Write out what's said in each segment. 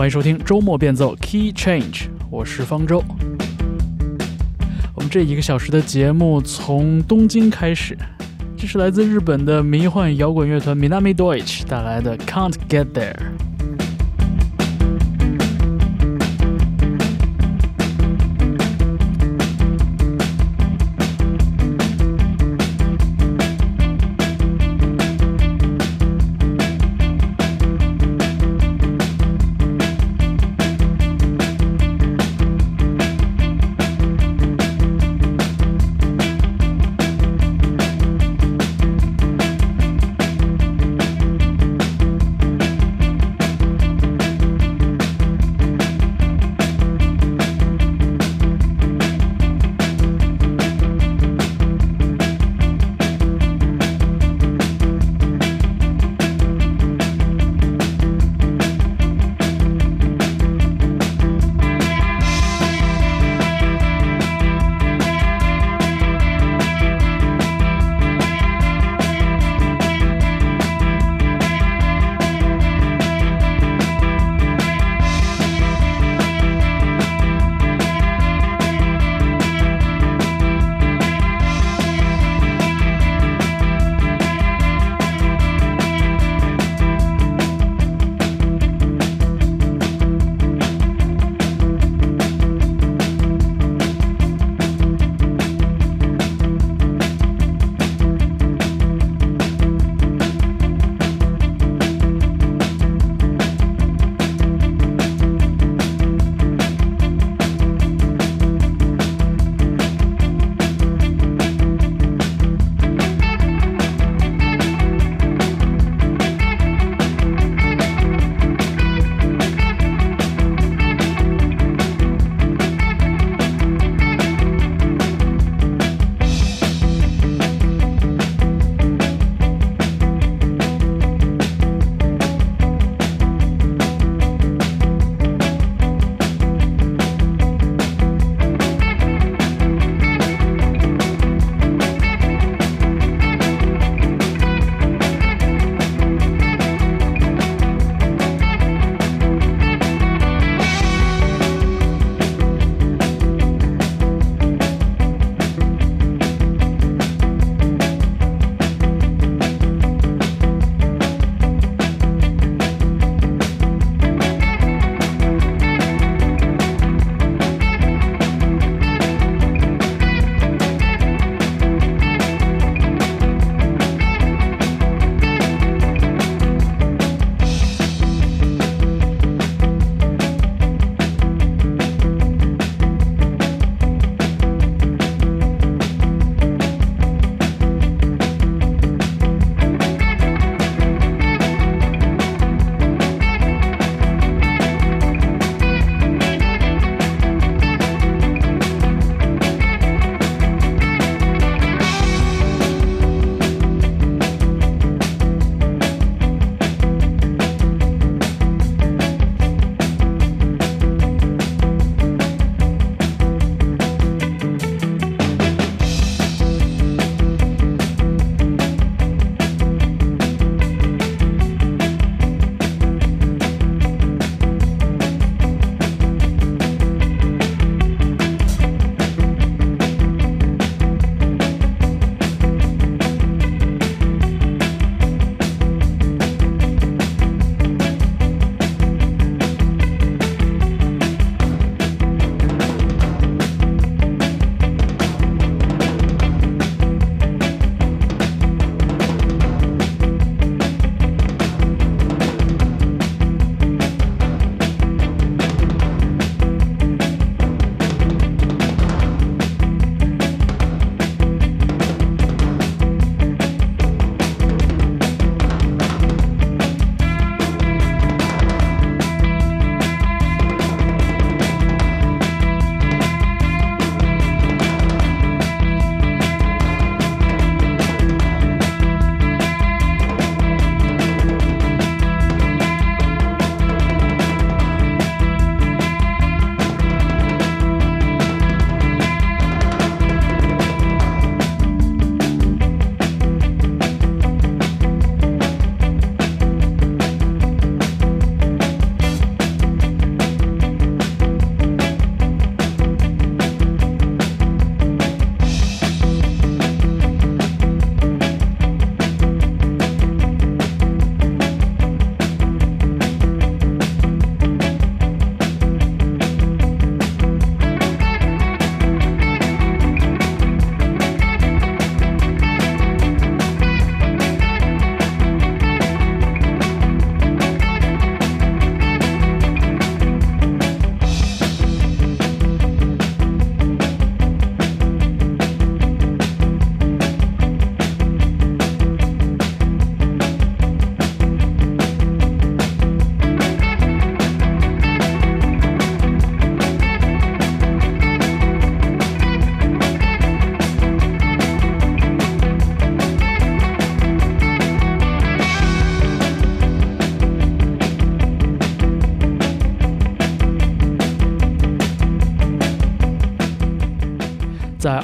欢迎收听周末变奏 Key Change，我是方舟。我们这一个小时的节目从东京开始，这是来自日本的迷幻摇滚乐团 Minami Deutsch 带来的 Can't Get There。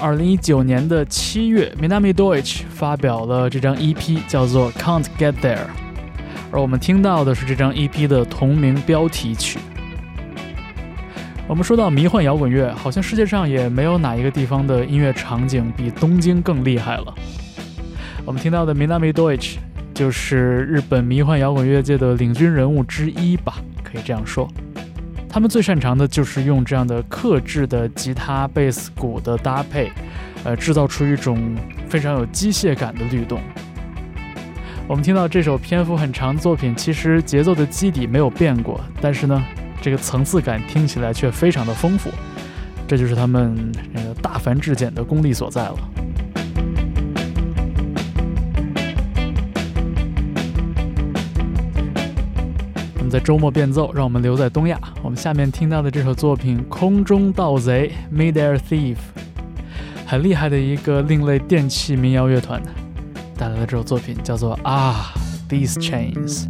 二零一九年的七月，Minami Deutsch 发表了这张 EP，叫做《Can't Get There》，而我们听到的是这张 EP 的同名标题曲。我们说到迷幻摇滚乐，好像世界上也没有哪一个地方的音乐场景比东京更厉害了。我们听到的 Minami Deutsch 就是日本迷幻摇滚乐界的领军人物之一吧，可以这样说。他们最擅长的就是用这样的克制的吉他、贝斯、鼓的搭配，呃，制造出一种非常有机械感的律动。我们听到这首篇幅很长的作品，其实节奏的基底没有变过，但是呢，这个层次感听起来却非常的丰富。这就是他们呃大繁至简的功力所在了。在周末变奏，让我们留在东亚。我们下面听到的这首作品《空中盗贼》（Mid-Air Thief），很厉害的一个另类电器民谣乐团带来的这首作品叫做《啊 These Chains》。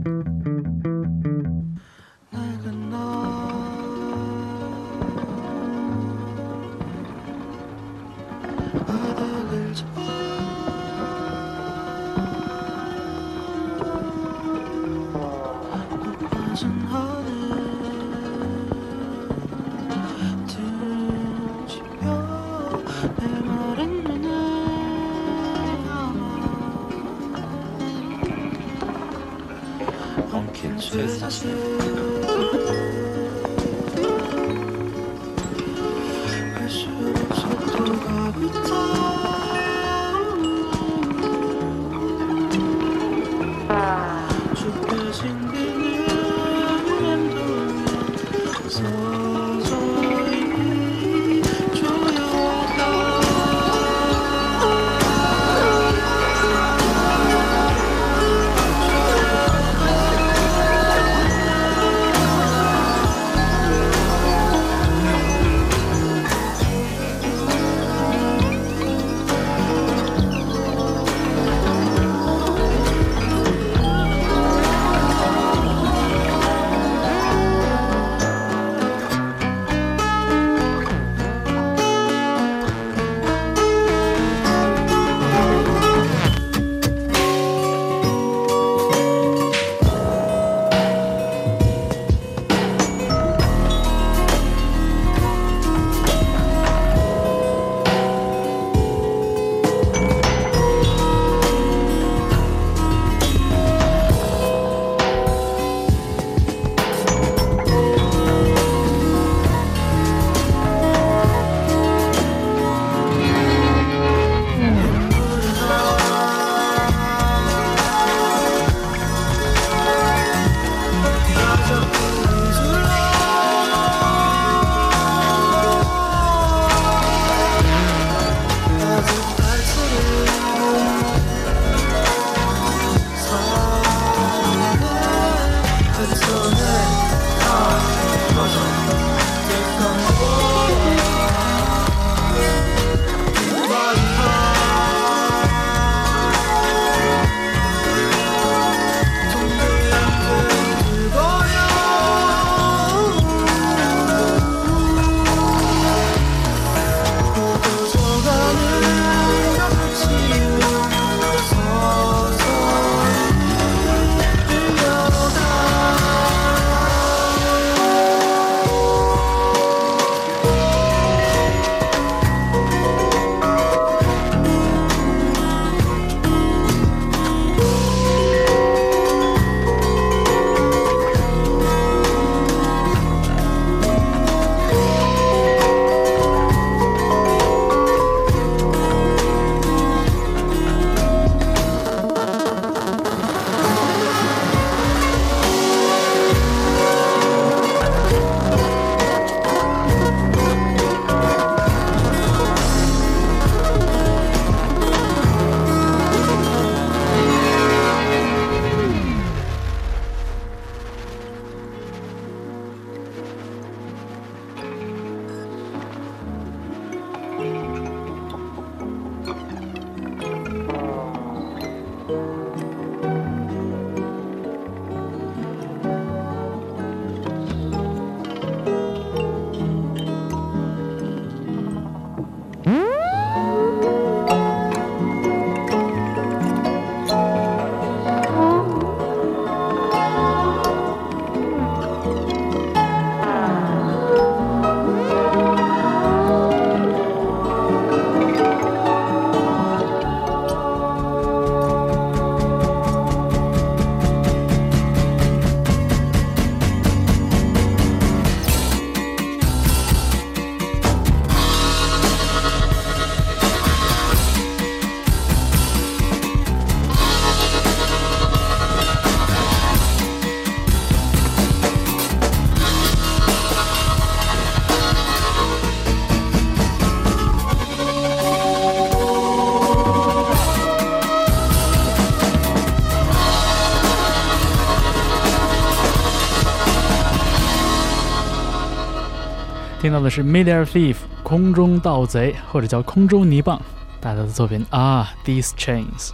到的是 Midair Thief 空中盗贼，或者叫空中泥棒大家的作品啊，These Chains。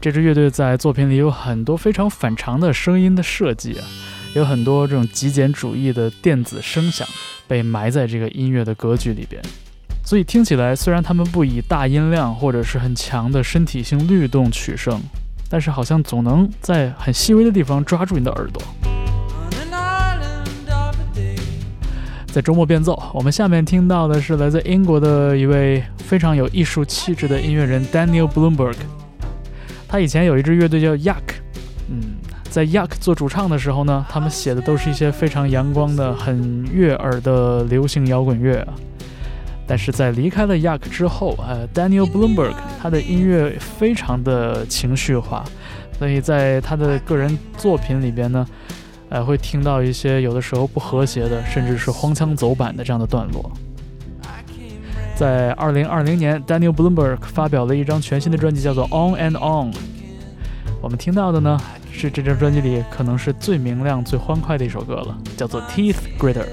这支乐队在作品里有很多非常反常的声音的设计啊，有很多这种极简主义的电子声响被埋在这个音乐的格局里边，所以听起来虽然他们不以大音量或者是很强的身体性律动取胜，但是好像总能在很细微的地方抓住你的耳朵。在周末变奏，我们下面听到的是来自英国的一位非常有艺术气质的音乐人 Daniel Bloomberg。他以前有一支乐队叫 Yuck，嗯，在 Yuck 做主唱的时候呢，他们写的都是一些非常阳光的、很悦耳的流行摇滚乐。但是在离开了 Yuck 之后，呃，Daniel Bloomberg 他的音乐非常的情绪化，所以在他的个人作品里边呢，呃，会听到一些有的时候不和谐的，甚至是荒腔走板的这样的段落。在二零二零年，Daniel Bloomberg 发表了一张全新的专辑，叫做《On and On》。我们听到的呢，是这张专辑里可能是最明亮、最欢快的一首歌了，叫做《Teeth Gritter》。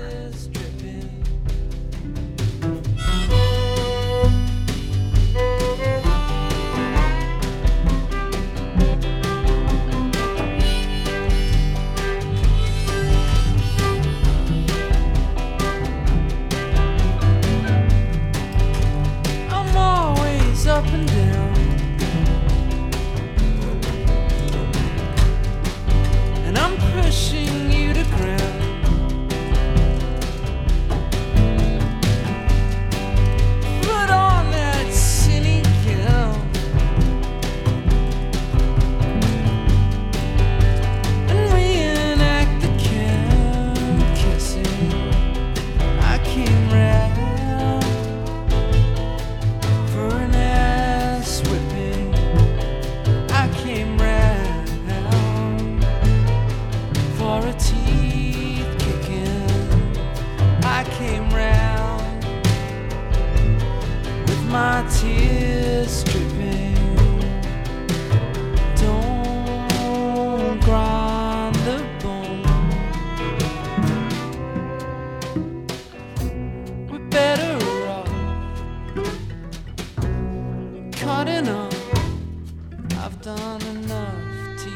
I've done enough teeth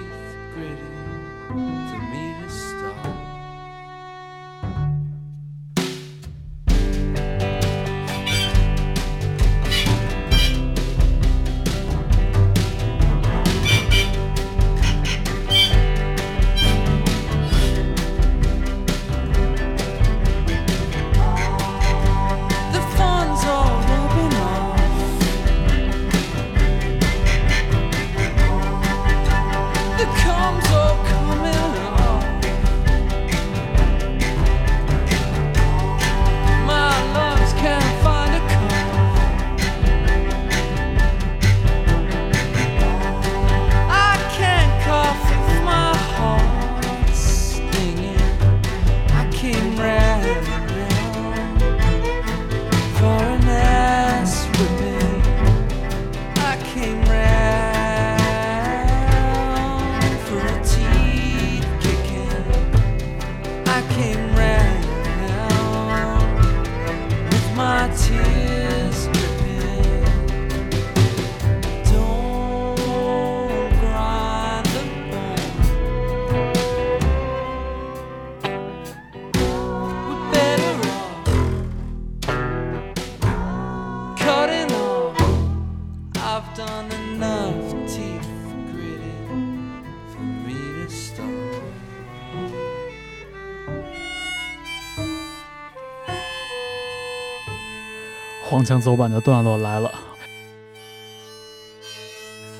gritting for me. 黄腔走板的段落来了。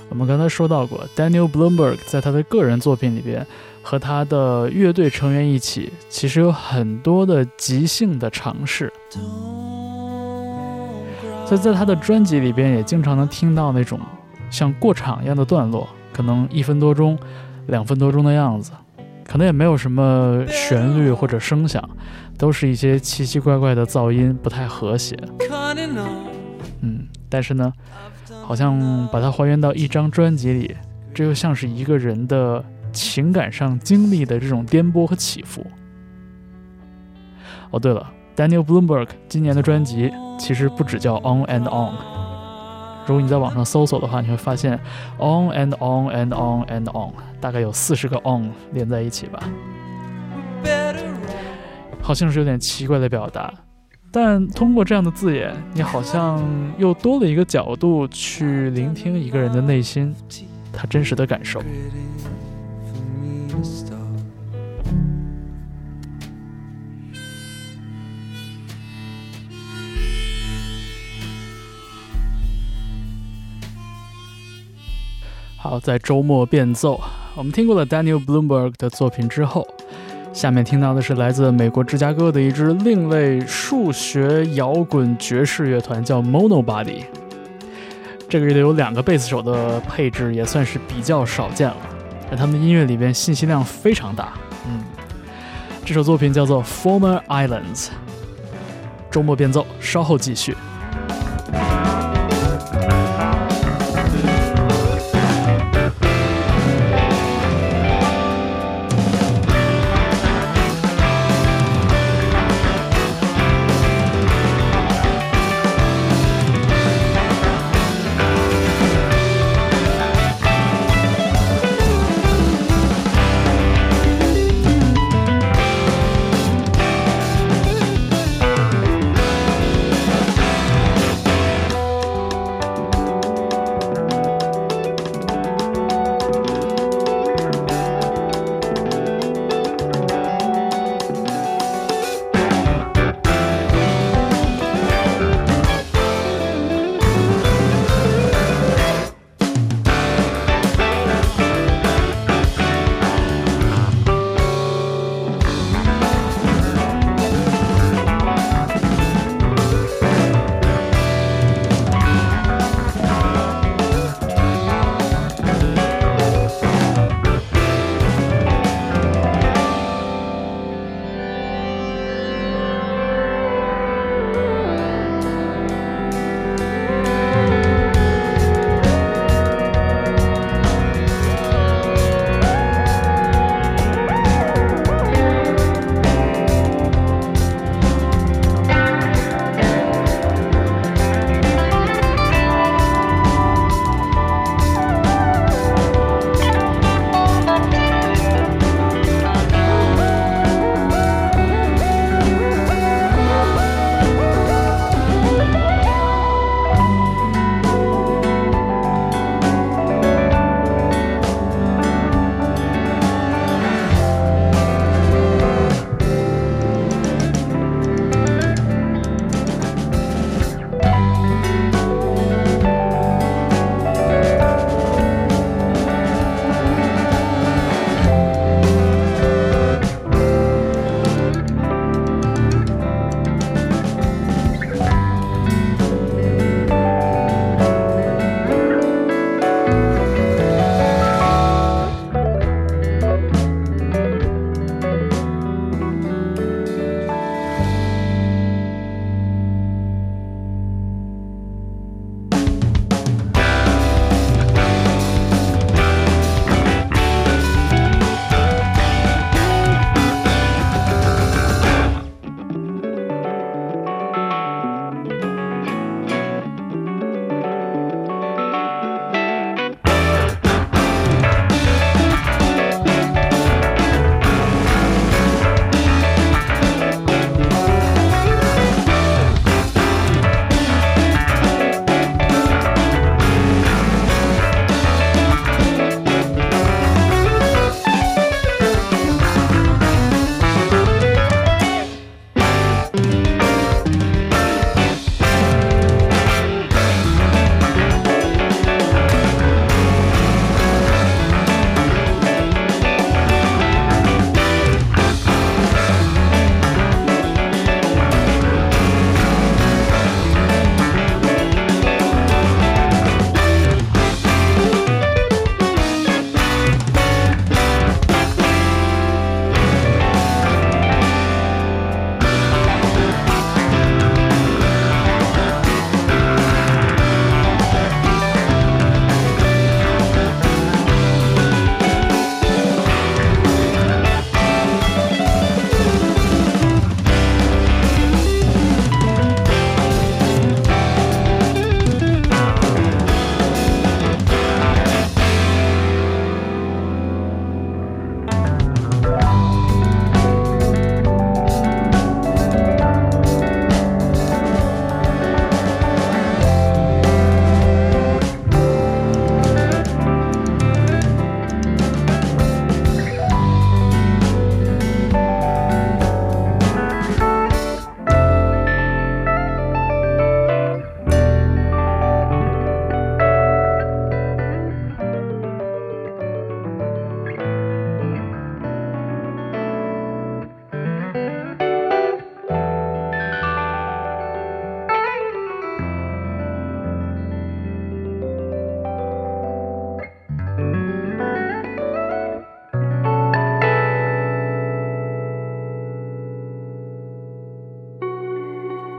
我们刚才说到过，Daniel Bloomberg 在他的个人作品里边，和他的乐队成员一起，其实有很多的即兴的尝试。所以在他的专辑里边，也经常能听到那种像过场一样的段落，可能一分多钟、两分多钟的样子，可能也没有什么旋律或者声响。都是一些奇奇怪怪的噪音，不太和谐。嗯，但是呢，好像把它还原到一张专辑里，这又像是一个人的情感上经历的这种颠簸和起伏。哦，对了，Daniel Bloomberg 今年的专辑其实不只叫 On and On。如果你在网上搜索的话，你会发现 On and On and On and On，大概有四十个 On 连在一起吧。好像是有点奇怪的表达，但通过这样的字眼，你好像又多了一个角度去聆听一个人的内心，他真实的感受。好，在周末变奏，我们听过了 Daniel Bloomberg 的作品之后，下面听到的是来自美国芝加哥的一支另类数学摇滚爵士乐团，叫 Monobody。这个乐队有两个贝斯手的配置，也算是比较少见了。在他们的音乐里边，信息量非常大。嗯，这首作品叫做 Former Islands。周末变奏，稍后继续。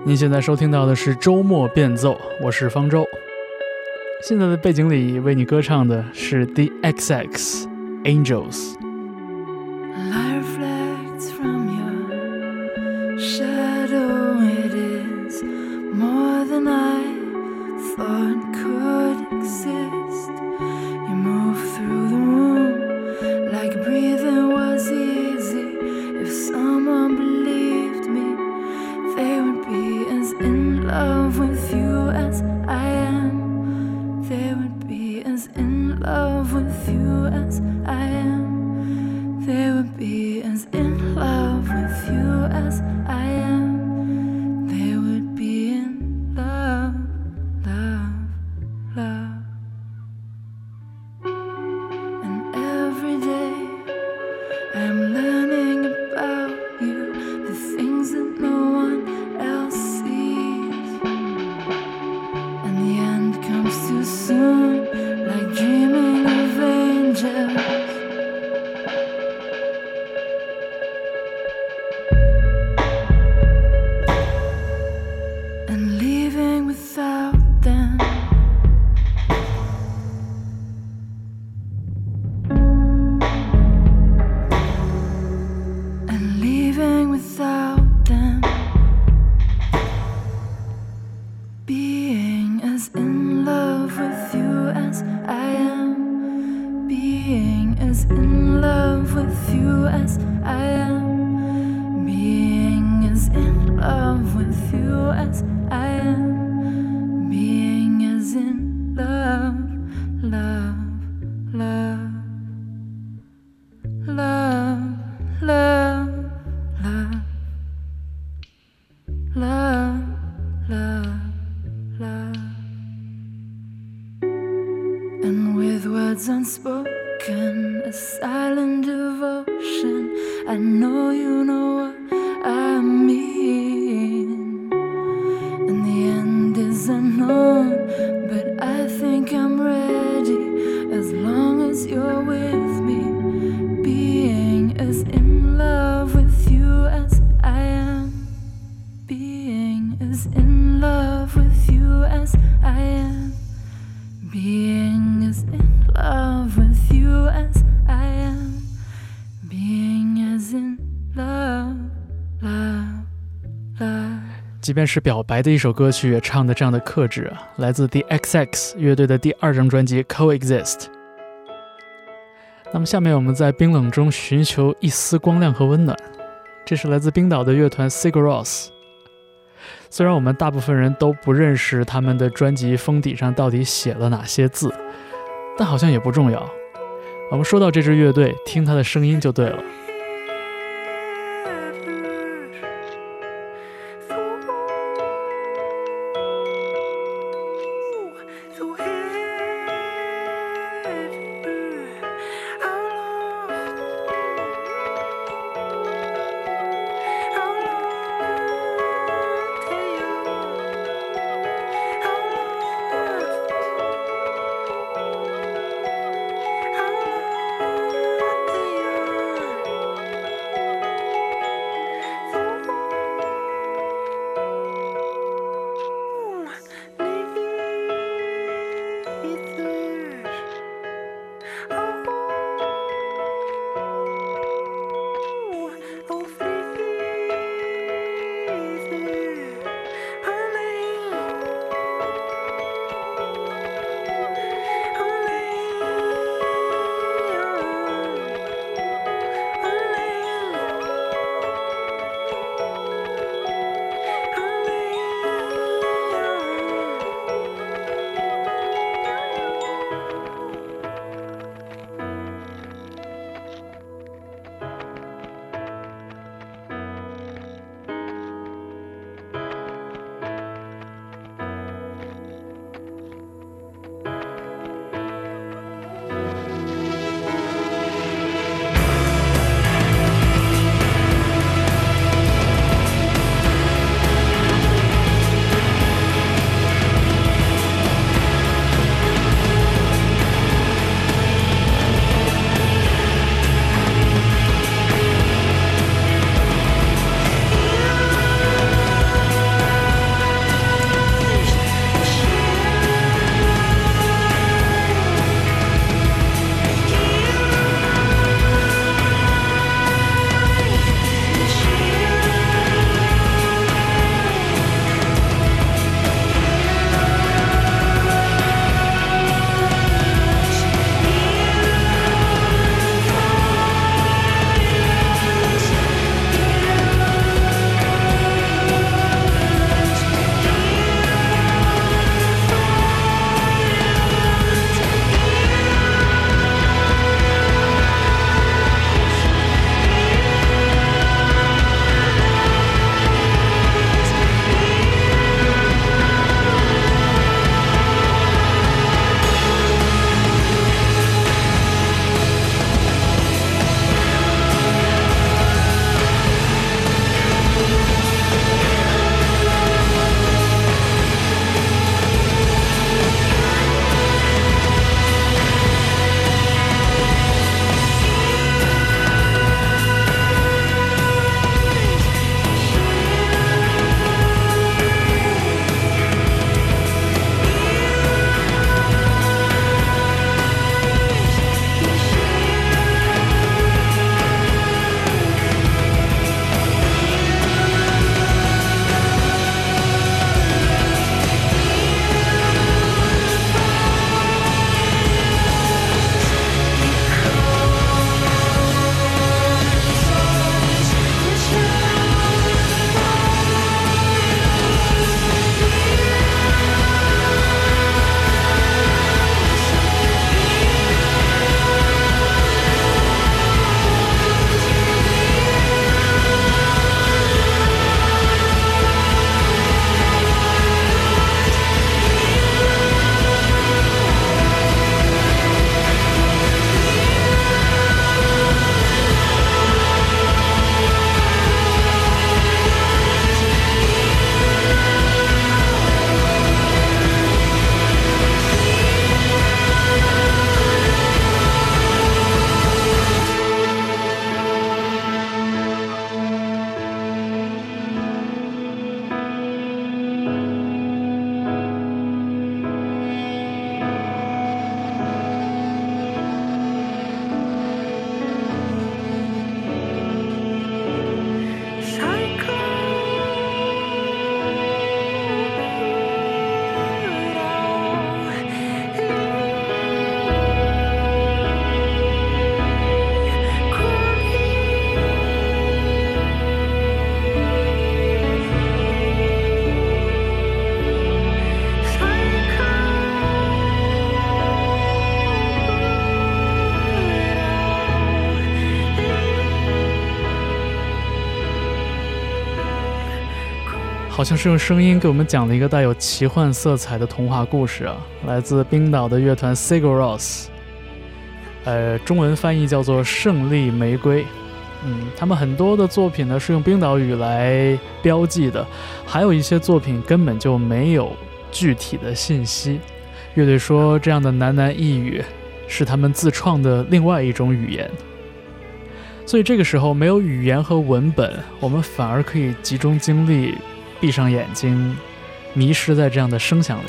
您现在收听到的是周末变奏，我是方舟。现在的背景里为你歌唱的是 The XX Angels。便是表白的一首歌曲，也唱的这样的克制啊！来自 The XX 乐队的第二张专辑《Coexist》。那么下面我们在冰冷中寻求一丝光亮和温暖，这是来自冰岛的乐团 Sigur Rós。虽然我们大部分人都不认识他们的专辑封底上到底写了哪些字，但好像也不重要。我们说到这支乐队，听他的声音就对了。好像是用声音给我们讲了一个带有奇幻色彩的童话故事啊，来自冰岛的乐团 Sigur Rós，呃，中文翻译叫做《胜利玫瑰》。嗯，他们很多的作品呢是用冰岛语来标记的，还有一些作品根本就没有具体的信息。乐队说，这样的喃喃呓语是他们自创的另外一种语言。所以这个时候没有语言和文本，我们反而可以集中精力。闭上眼睛，迷失在这样的声响里。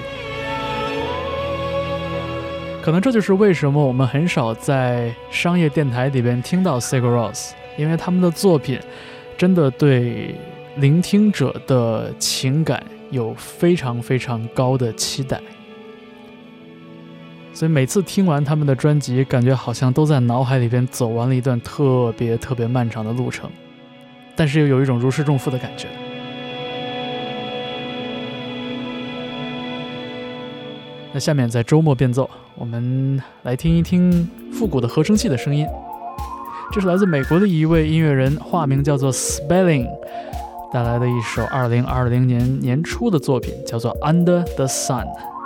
可能这就是为什么我们很少在商业电台里边听到 Sigur Rós，因为他们的作品真的对聆听者的情感有非常非常高的期待。所以每次听完他们的专辑，感觉好像都在脑海里边走完了一段特别特别漫长的路程，但是又有一种如释重负的感觉。那下面在周末变奏，我们来听一听复古的合成器的声音。这是来自美国的一位音乐人，化名叫做 Spelling，带来的一首2020年年初的作品，叫做 Under the Sun。sun.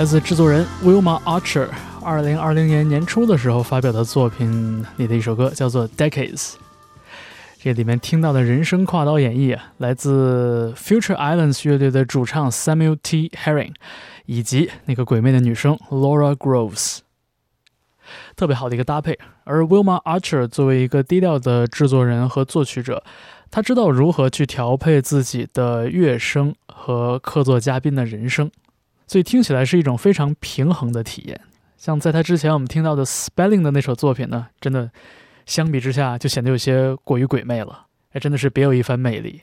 来自制作人 Wilma Archer，二零二零年年初的时候发表的作品里的一首歌，叫做《Decades》。这里面听到的人声跨刀演绎啊，来自 Future Islands 乐队的主唱 Samuel T. Herring，以及那个鬼魅的女生 Laura Groves，特别好的一个搭配。而 Wilma Archer 作为一个低调的制作人和作曲者，他知道如何去调配自己的乐声和客座嘉宾的人声，所以听起来是一种非常平衡的体验。像在他之前我们听到的 Spelling 的那首作品呢，真的。相比之下，就显得有些过于鬼魅了。哎，真的是别有一番魅力。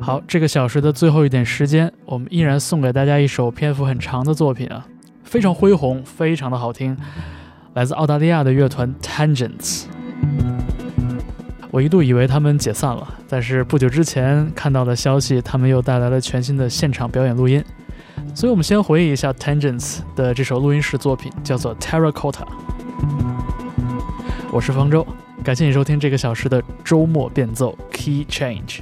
好，这个小时的最后一点时间，我们依然送给大家一首篇幅很长的作品啊，非常恢宏，非常的好听，来自澳大利亚的乐团 Tangents。我一度以为他们解散了但是不久之前看到的消息他们又带来了全新的现场表演录音。所以我们先回忆一下 tangents 的这首录音室作品叫做 terracotta 我是方舟感谢你收听这个小时的周末变奏 key change